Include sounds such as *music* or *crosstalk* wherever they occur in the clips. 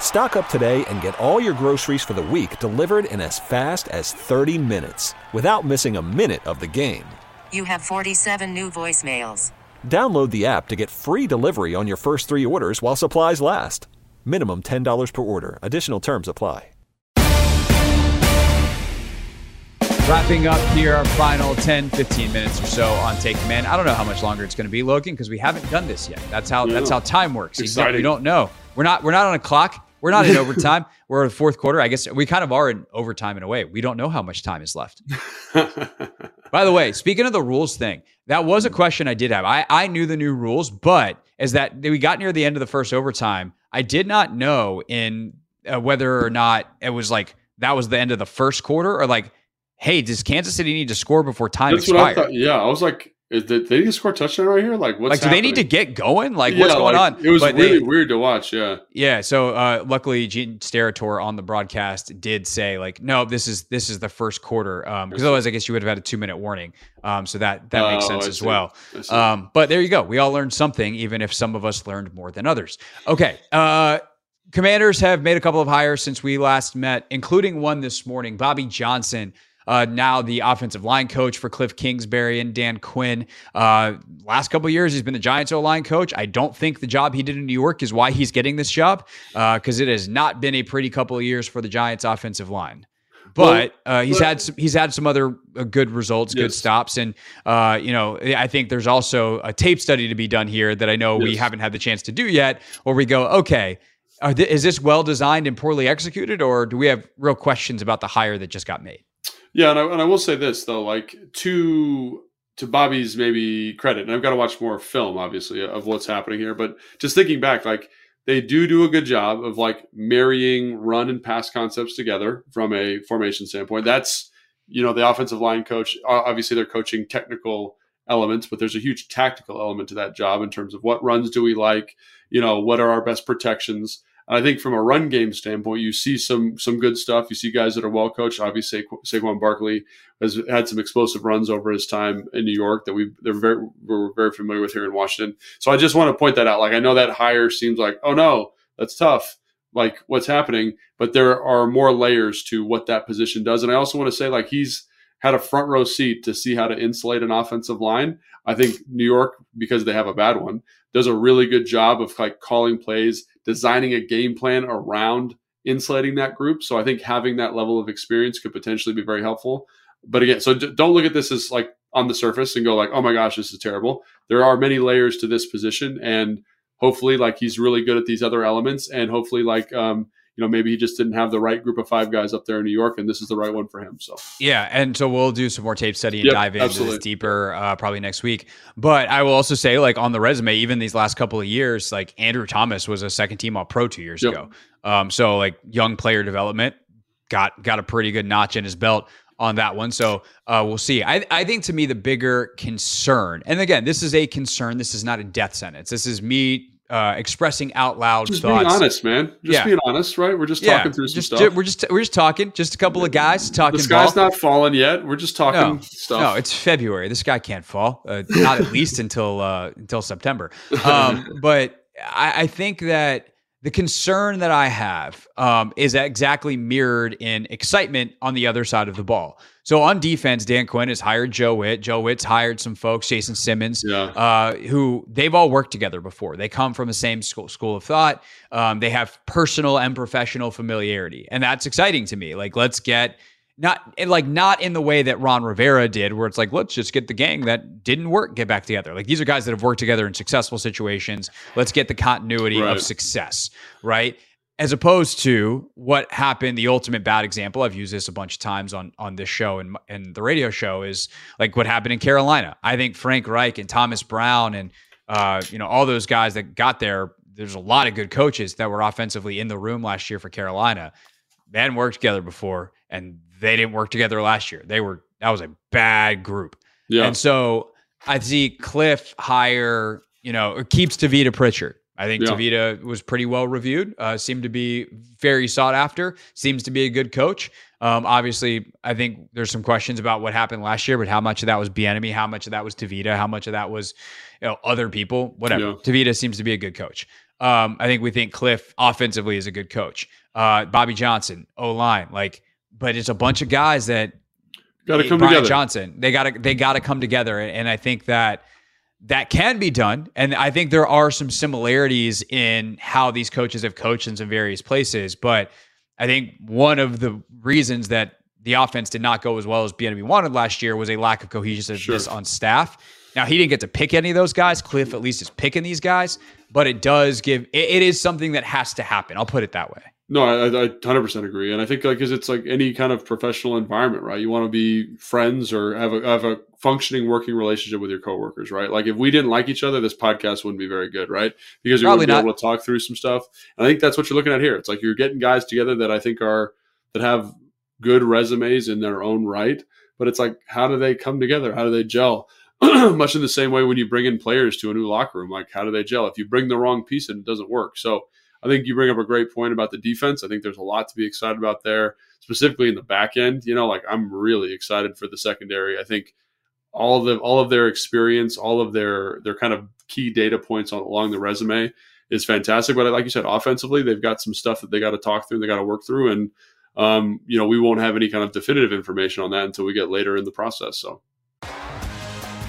Stock up today and get all your groceries for the week delivered in as fast as 30 minutes without missing a minute of the game. You have 47 new voicemails. Download the app to get free delivery on your first three orders while supplies last. Minimum $10 per order. Additional terms apply. Wrapping up here, our final 10, 15 minutes or so on Take Command. I don't know how much longer it's going to be, Logan, because we haven't done this yet. That's how that's how time works. You don't, we don't know. We're not we're not on a clock. We're not in *laughs* overtime. We're in the fourth quarter. I guess we kind of are in overtime in a way. We don't know how much time is left. *laughs* By the way, speaking of the rules thing, that was a question I did have. I, I knew the new rules, but as that we got near the end of the first overtime, I did not know in uh, whether or not it was like that was the end of the first quarter or like, hey, does Kansas City need to score before time That's expired? what I thought. Yeah, I was like, is, did they need to score a touchdown right here? Like, what's like, do they need to get going? Like, Yeah, what's going like, on? It was But really they- weird to watch. Yeah, Yeah, so uh, luckily Gene Steratore on the broadcast did say like, no, this is this is the first quarter because otherwise I guess you would have had a two minute warning. Um, so that that makes Oh, sense I as see. well. Um, but there you go. We all learned something, even if some of us learned more than others. Okay. Uh, commanders have made a couple of hires since we last met, including one this morning. Bobby Johnson, uh, now the offensive line coach for Cliff Kingsbury and Dan Quinn. Uh, last couple of years, he's been the Giants O line coach. I don't think the job he did in New York is why he's getting this job because it has not been a pretty couple of years for the Giants offensive line. But uh, he's had some, he's had some other uh, good results, good stops, and uh, you know I think there's also a tape study to be done here that I know we haven't had the chance to do yet, where we go, okay, are thi- is this well designed and poorly executed, or do we have real questions about the hire that just got made? Yeah, and I, and I will say this though, like to to Bobby's maybe credit, and I've got to watch more film, obviously, of what's happening here. But just thinking back, like they do do a good job of like marrying run and pass concepts together from a formation standpoint. That's you know the offensive line coach. Obviously, they're coaching technical elements, but there's a huge tactical element to that job in terms of what runs do we like. You know, what are our best protections. I think from a run game standpoint, you see some some good stuff. You see guys that are well coached. Obviously, Saquon- Saquon Barkley has had some explosive runs over his time in New York that we they're very we're very familiar with here in Washington. So I just want to point that out. Like I know that hire seems like oh no, that's tough. Like what's happening, but there are more layers to what that position does. And I also want to say like he's had a front row seat to see how to insulate an offensive line. I think New York because they have a bad one does a really good job of like calling plays, designing a game plan around insulating that group. So I think having that level of experience could potentially be very helpful. But again, so don't look at this as like on the surface and go like, "Oh my gosh, this is terrible." There are many layers to this position and hopefully like he's really good at these other elements and hopefully like um you know maybe he just didn't have the right group of five guys up there in New York and this is the right one for him. So Yeah, and so we'll do some more tape study and Yep, dive into absolutely. this deeper uh, probably next week. But I will also say, like on the resume, even these last couple of years, like Andrew Thomas was a second team All Pro two years Yep. ago. Um, so like young player development got got a pretty good notch in his belt on that one. So uh, we'll see. I, I think to me the bigger concern, and again, this is a concern. This is not a death sentence. This is me uh, expressing out loud just thoughts. being honest, man. Just Yeah. being honest, right? We're just talking through some just, stuff. we're just we're just talking, just a couple of guys talking. the sky's ball. not fallen yet. We're just talking No, stuff. no, it's February. This guy can't fall, uh, not at least until uh, until September. Um, *laughs* but I, I think that the concern that I have um, is exactly mirrored in excitement on the other side of the ball. So on defense, Dan Quinn has hired Joe Whitt. Joe Whitt's hired some folks, Jason Simmons, Yeah. uh, who they've all worked together before. They come from the same school school of thought. Um, they have personal and professional familiarity, and that's exciting to me. Like, let's get not like not in the way that Ron Rivera did, where it's like, let's just get the gang that didn't work get back together. Like these are guys that have worked together in successful situations. Let's get the continuity right. of success, right? As opposed to what happened, the ultimate bad example. I've used this a bunch of times on on this show and and the radio show is like what happened in Carolina. I think Frank Reich and Thomas Brown and uh, you know all those guys that got there. There's a lot of good coaches that were offensively in the room last year for Carolina. They hadn't worked together before, and they didn't work together last year. They were that was a bad group. Yeah. And so I see Cliff hire, you know, keeps Tavita Pritchard. I think yeah. Tavita was pretty well reviewed. Uh, seemed to be very sought after. Seems to be a good coach. Um, obviously, I think there's some questions about what happened last year, but how much of that was Bieniemy, how much of that was Tavita, how much of that was you know, other people, whatever. Yeah. Tavita seems to be a good coach. Um, I think we think Cliff offensively is a good coach. Uh, Bobby Johnson, O line, like but it's a bunch of guys that got to come Brian together. Johnson, they got to they got to come together, and I think that that can be done. And I think there are some similarities in how these coaches have coached in some various places. But I think one of the reasons that the offense did not go as well as Bieniemy wanted last year was a lack of cohesiveness sure. on staff. Now he didn't get to pick any of those guys. Cliff at least is picking these guys, but it does give it, it is something that has to happen. I'll put it that way. No, I, I 100% agree, and I think like because it's like any kind of professional environment, right? You want to be friends or have a have a functioning working relationship with your coworkers, right? Like if we didn't like each other, this podcast wouldn't be very good, right? Because we wouldn't be able to talk through some stuff. And I think that's what you're looking at here. It's like you're getting guys together that I think are that have good resumes in their own right, but it's like how do they come together? How do they gel? *clears throat* Much in the same way when you bring in players to a new locker room, like how do they gel? If you bring the wrong piece in, it doesn't work. So I think you bring up a great point about the defense. I think there's a lot to be excited about there, specifically in the back end. You know, like I'm really excited for the secondary. I think all of the all of their experience, all of their their kind of key data points on, along the resume is fantastic. But like you said, offensively, they've got some stuff that they got to talk through, they got to work through, and um, you know, we won't have any kind of definitive information on that until we get later in the process. So.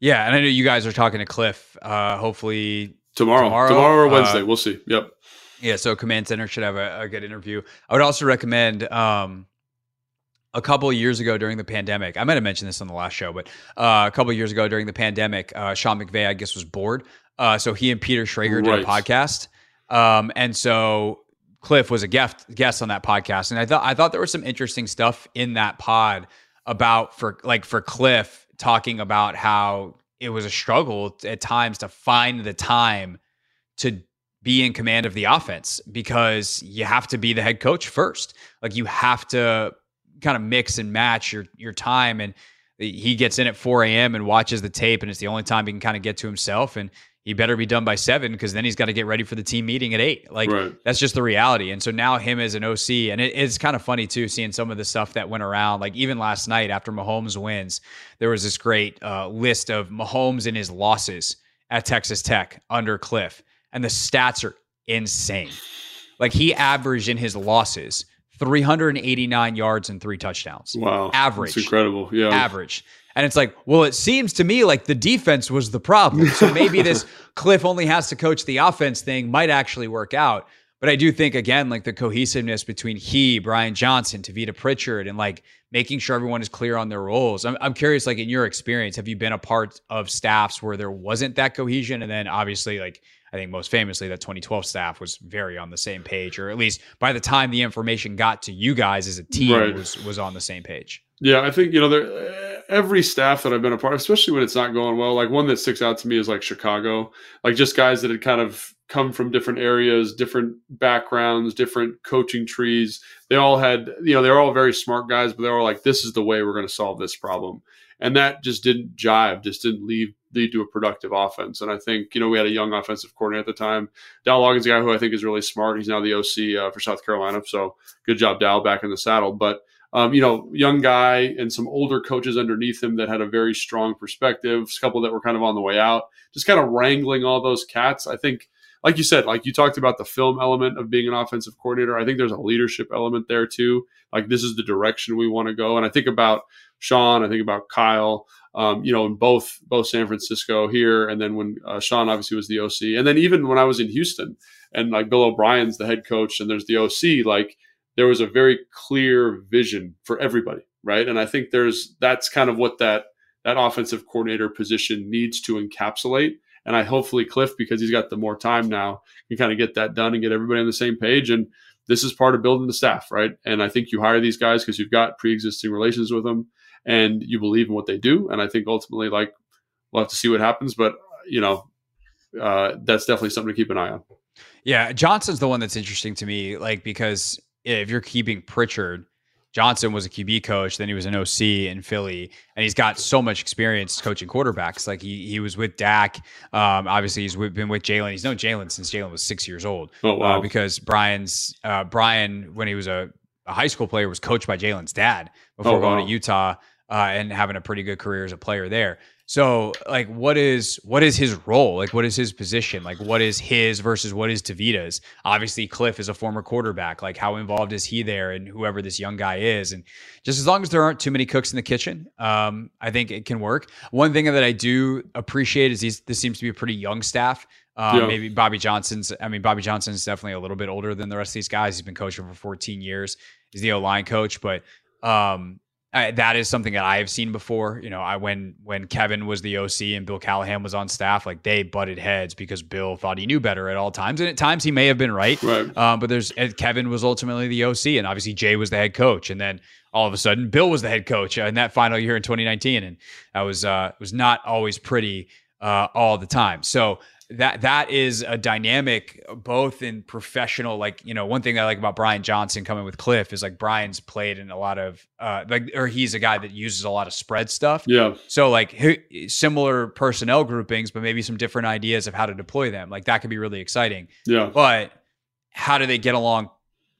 Yeah, and I know you guys are talking to Cliff. Uh, hopefully tomorrow, tomorrow, tomorrow or Wednesday. Uh, we'll see. Yep. Yeah, so Command Center should have a, a good interview. I would also recommend um, a couple years ago during the pandemic. I might have mentioned this on the last show, but uh, a couple years ago during the pandemic, uh, Sean McVay, I guess, was bored. Uh, so he and Peter Schrager right. did a podcast, um, and so Cliff was a guest guest on that podcast, and I thought I thought there was some interesting stuff in that pod about for like for Cliff talking about how it was a struggle at times to find the time to be in command of the offense because you have to be the head coach first. Like you have to kind of mix and match your your time and he gets in at 4 a.m. and watches the tape and it's the only time he can kind of get to himself and he better be done by seven because then he's got to get ready for the team meeting at eight. Like right. that's just the reality. And so now him as an OC, and it, it's kind of funny too, seeing some of the stuff that went around. Like even last night after Mahomes wins, there was this great uh, list of Mahomes and his losses at Texas Tech under Cliff, and the stats are insane. Like he averaged in his losses 389 yards and three touchdowns. Wow, average, That's incredible. Yeah, average. And it's like, well, it seems to me like the defense was the problem. So maybe this *laughs* Cliff only has to coach the offense thing might actually work out. But I do think again, like the cohesiveness between he, Brian Johnson, Tavita Pritchard, and like making sure everyone is clear on their roles. I'm, I'm curious, like in your experience, have you been a part of staffs where there wasn't that cohesion? And then obviously, like I think most famously, that 2012 staff was very on the same page, or at least by the time the information got to you guys as a team right. was was on the same page. Yeah, I think you know there, every staff that I've been a part, of, especially when it's not going well. Like one that sticks out to me is like Chicago, like just guys that had kind of come from different areas, different backgrounds, different coaching trees. They all had, you know, they're all very smart guys, but they're all like, "This is the way we're going to solve this problem," and that just didn't jive, just didn't lead lead to a productive offense. And I think you know we had a young offensive coordinator at the time, Dal Loggains, a guy who I think is really smart. He's now the OC uh, for South Carolina, so good job, Dal, back in the saddle, but um, you know, young guy and some older coaches underneath him that had a very strong perspective, a couple that were kind of on the way out, just kind of wrangling all those cats. I think, like you said, like you talked about the film element of being an offensive coordinator. I think there's a leadership element there too. Like this is the direction we want to go. And I think about Sean, I think about Kyle, um, you know, in both both San Francisco here, and then when uh, Sean obviously was the OC, and then even when I was in Houston, and like Bill O'Brien's the head coach, and there's the OC, like there was a very clear vision for everybody, right? And I think there's that's kind of what that that offensive coordinator position needs to encapsulate. And I hopefully Cliff, because he's got the more time now, can kind of get that done and get everybody on the same page. And this is part of building the staff, right? And I think you hire these guys because you've got pre-existing relations with them and you believe in what they do. And I think ultimately, like, we'll have to see what happens, but you know, uh, that's definitely something to keep an eye on. Yeah, Johnson's the one that's interesting to me, like because if you're keeping Pritchard, Johnson was a QB coach, then he was an OC in Philly, and he's got so much experience coaching quarterbacks. Like he he was with Dak. Um, obviously, he's been with Jalen. He's known Jalen since Jalen was six years old. Oh wow! Uh, because Brian's uh, Brian, when he was a, a, high school player, was coached by Jalen's dad before oh, going to Utah uh, and having a pretty good career as a player there. So like what is what is his role? Like what is his position? Like what is his versus what is Tavita's? Obviously Cliff is a former quarterback. Like how involved is he there and whoever this young guy is? And just as long as there aren't too many cooks in the kitchen, um, I think it can work. One thing that I do appreciate is these, this seems to be a pretty young staff. Um, yeah. Maybe Bobby Johnson's. I mean, Bobby Johnson's definitely a little bit older than the rest of these guys. He's been coaching for 14 years. He's the O line coach, but um, uh, that is something that I have seen before. You know, I when when Kevin was the OC and Bill Callahan was on staff, like they butted heads because Bill thought he knew better at all times, and at times he may have been right. Right. Um, but there's Kevin was ultimately the OC, and obviously Jay was the head coach, and then all of a sudden Bill was the head coach in that final year in 2019, and that was uh, was not always pretty uh, all the time. So that that is a dynamic both in professional like you know one thing i like about brian johnson coming with cliff is like brian's played in a lot of uh like or he's a guy that uses a lot of spread stuff. Yeah. So like similar personnel groupings but maybe some different ideas of how to deploy them. Like that could be really exciting. Yeah. But how do they get along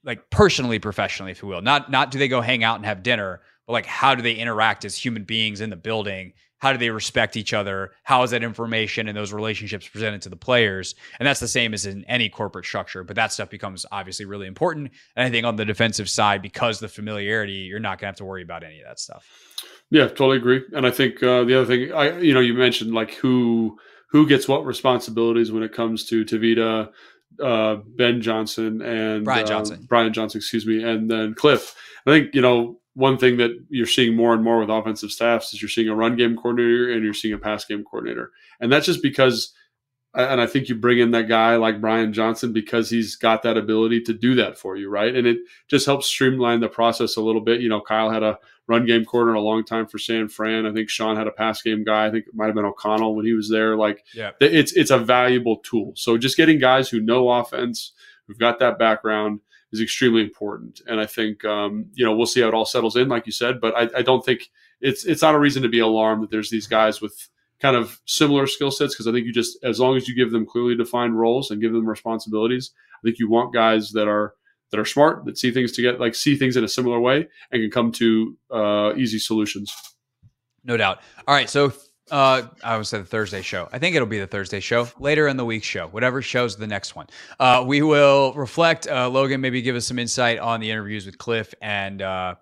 like personally professionally if you will? Not not do they go hang out and have dinner but like how do they interact as human beings in the building how do they respect each other? How is that information and those relationships presented to the players? And that's the same as in any corporate structure but that stuff becomes obviously really important. And i think on the defensive side because the familiarity you're not going to have to worry about any of that stuff. Yeah totally agree. And i think uh, the other thing i you know you mentioned like who who gets what responsibilities when it comes to tavita uh, ben johnson and brian johnson. Uh, brian johnson excuse me and then cliff. I think you know one thing that you're seeing more and more with offensive staffs is you're seeing a run game coordinator and you're seeing a pass game coordinator. And that's just because, and I think you bring in that guy like Brian Johnson because he's got that ability to do that for you, right? And it just helps streamline the process a little bit. You know, Kyle had a run game coordinator a long time for San Fran. I think Sean had a pass game guy. I think it might have been O'Connell when he was there. Like, yeah. it's it's a valuable tool. So just getting guys who know offense, who've got that background is extremely important. And I think um, you know we'll see how it all settles in, like you said. But I, I, don't think it's it's not a reason to be alarmed that there's these guys with kind of similar skill sets because I think you just as long as you give them clearly defined roles and give them responsibilities, I think you want guys that are that are smart that see things to get like see things in a similar way and can come to uh, easy solutions. No doubt. All right, so uh, I would say the Thursday show. I think it'll be the Thursday show later in the week show, whatever show's the next one. Uh, we will reflect. Uh, Logan, maybe give us some insight on the interviews with Cliff and uh,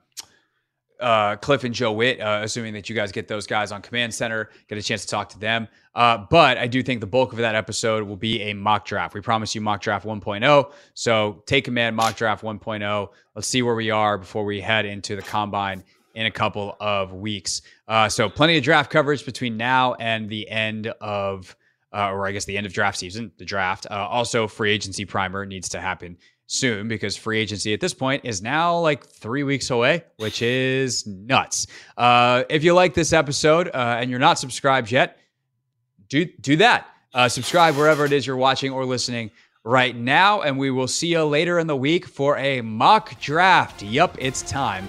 uh, Cliff and Joe Whitt, uh, assuming that you guys get those guys on Command Center, get a chance to talk to them. Uh, but I do think the bulk of that episode will be a mock draft. We promise you mock draft 1.0. So take command mock draft 1.0. Let's see where we are before we head into the combine in a couple of weeks. Uh, so plenty of draft coverage between now and the end of, uh, or I guess the end of draft season, the draft. Uh, also, free agency primer needs to happen soon because free agency at this point is now like three weeks away, which is nuts. Uh, if you like this episode uh, and you're not subscribed yet, do do that. Uh, subscribe wherever it is you're watching or listening right now, and we will see you later in the week for a mock draft. Yup, it's time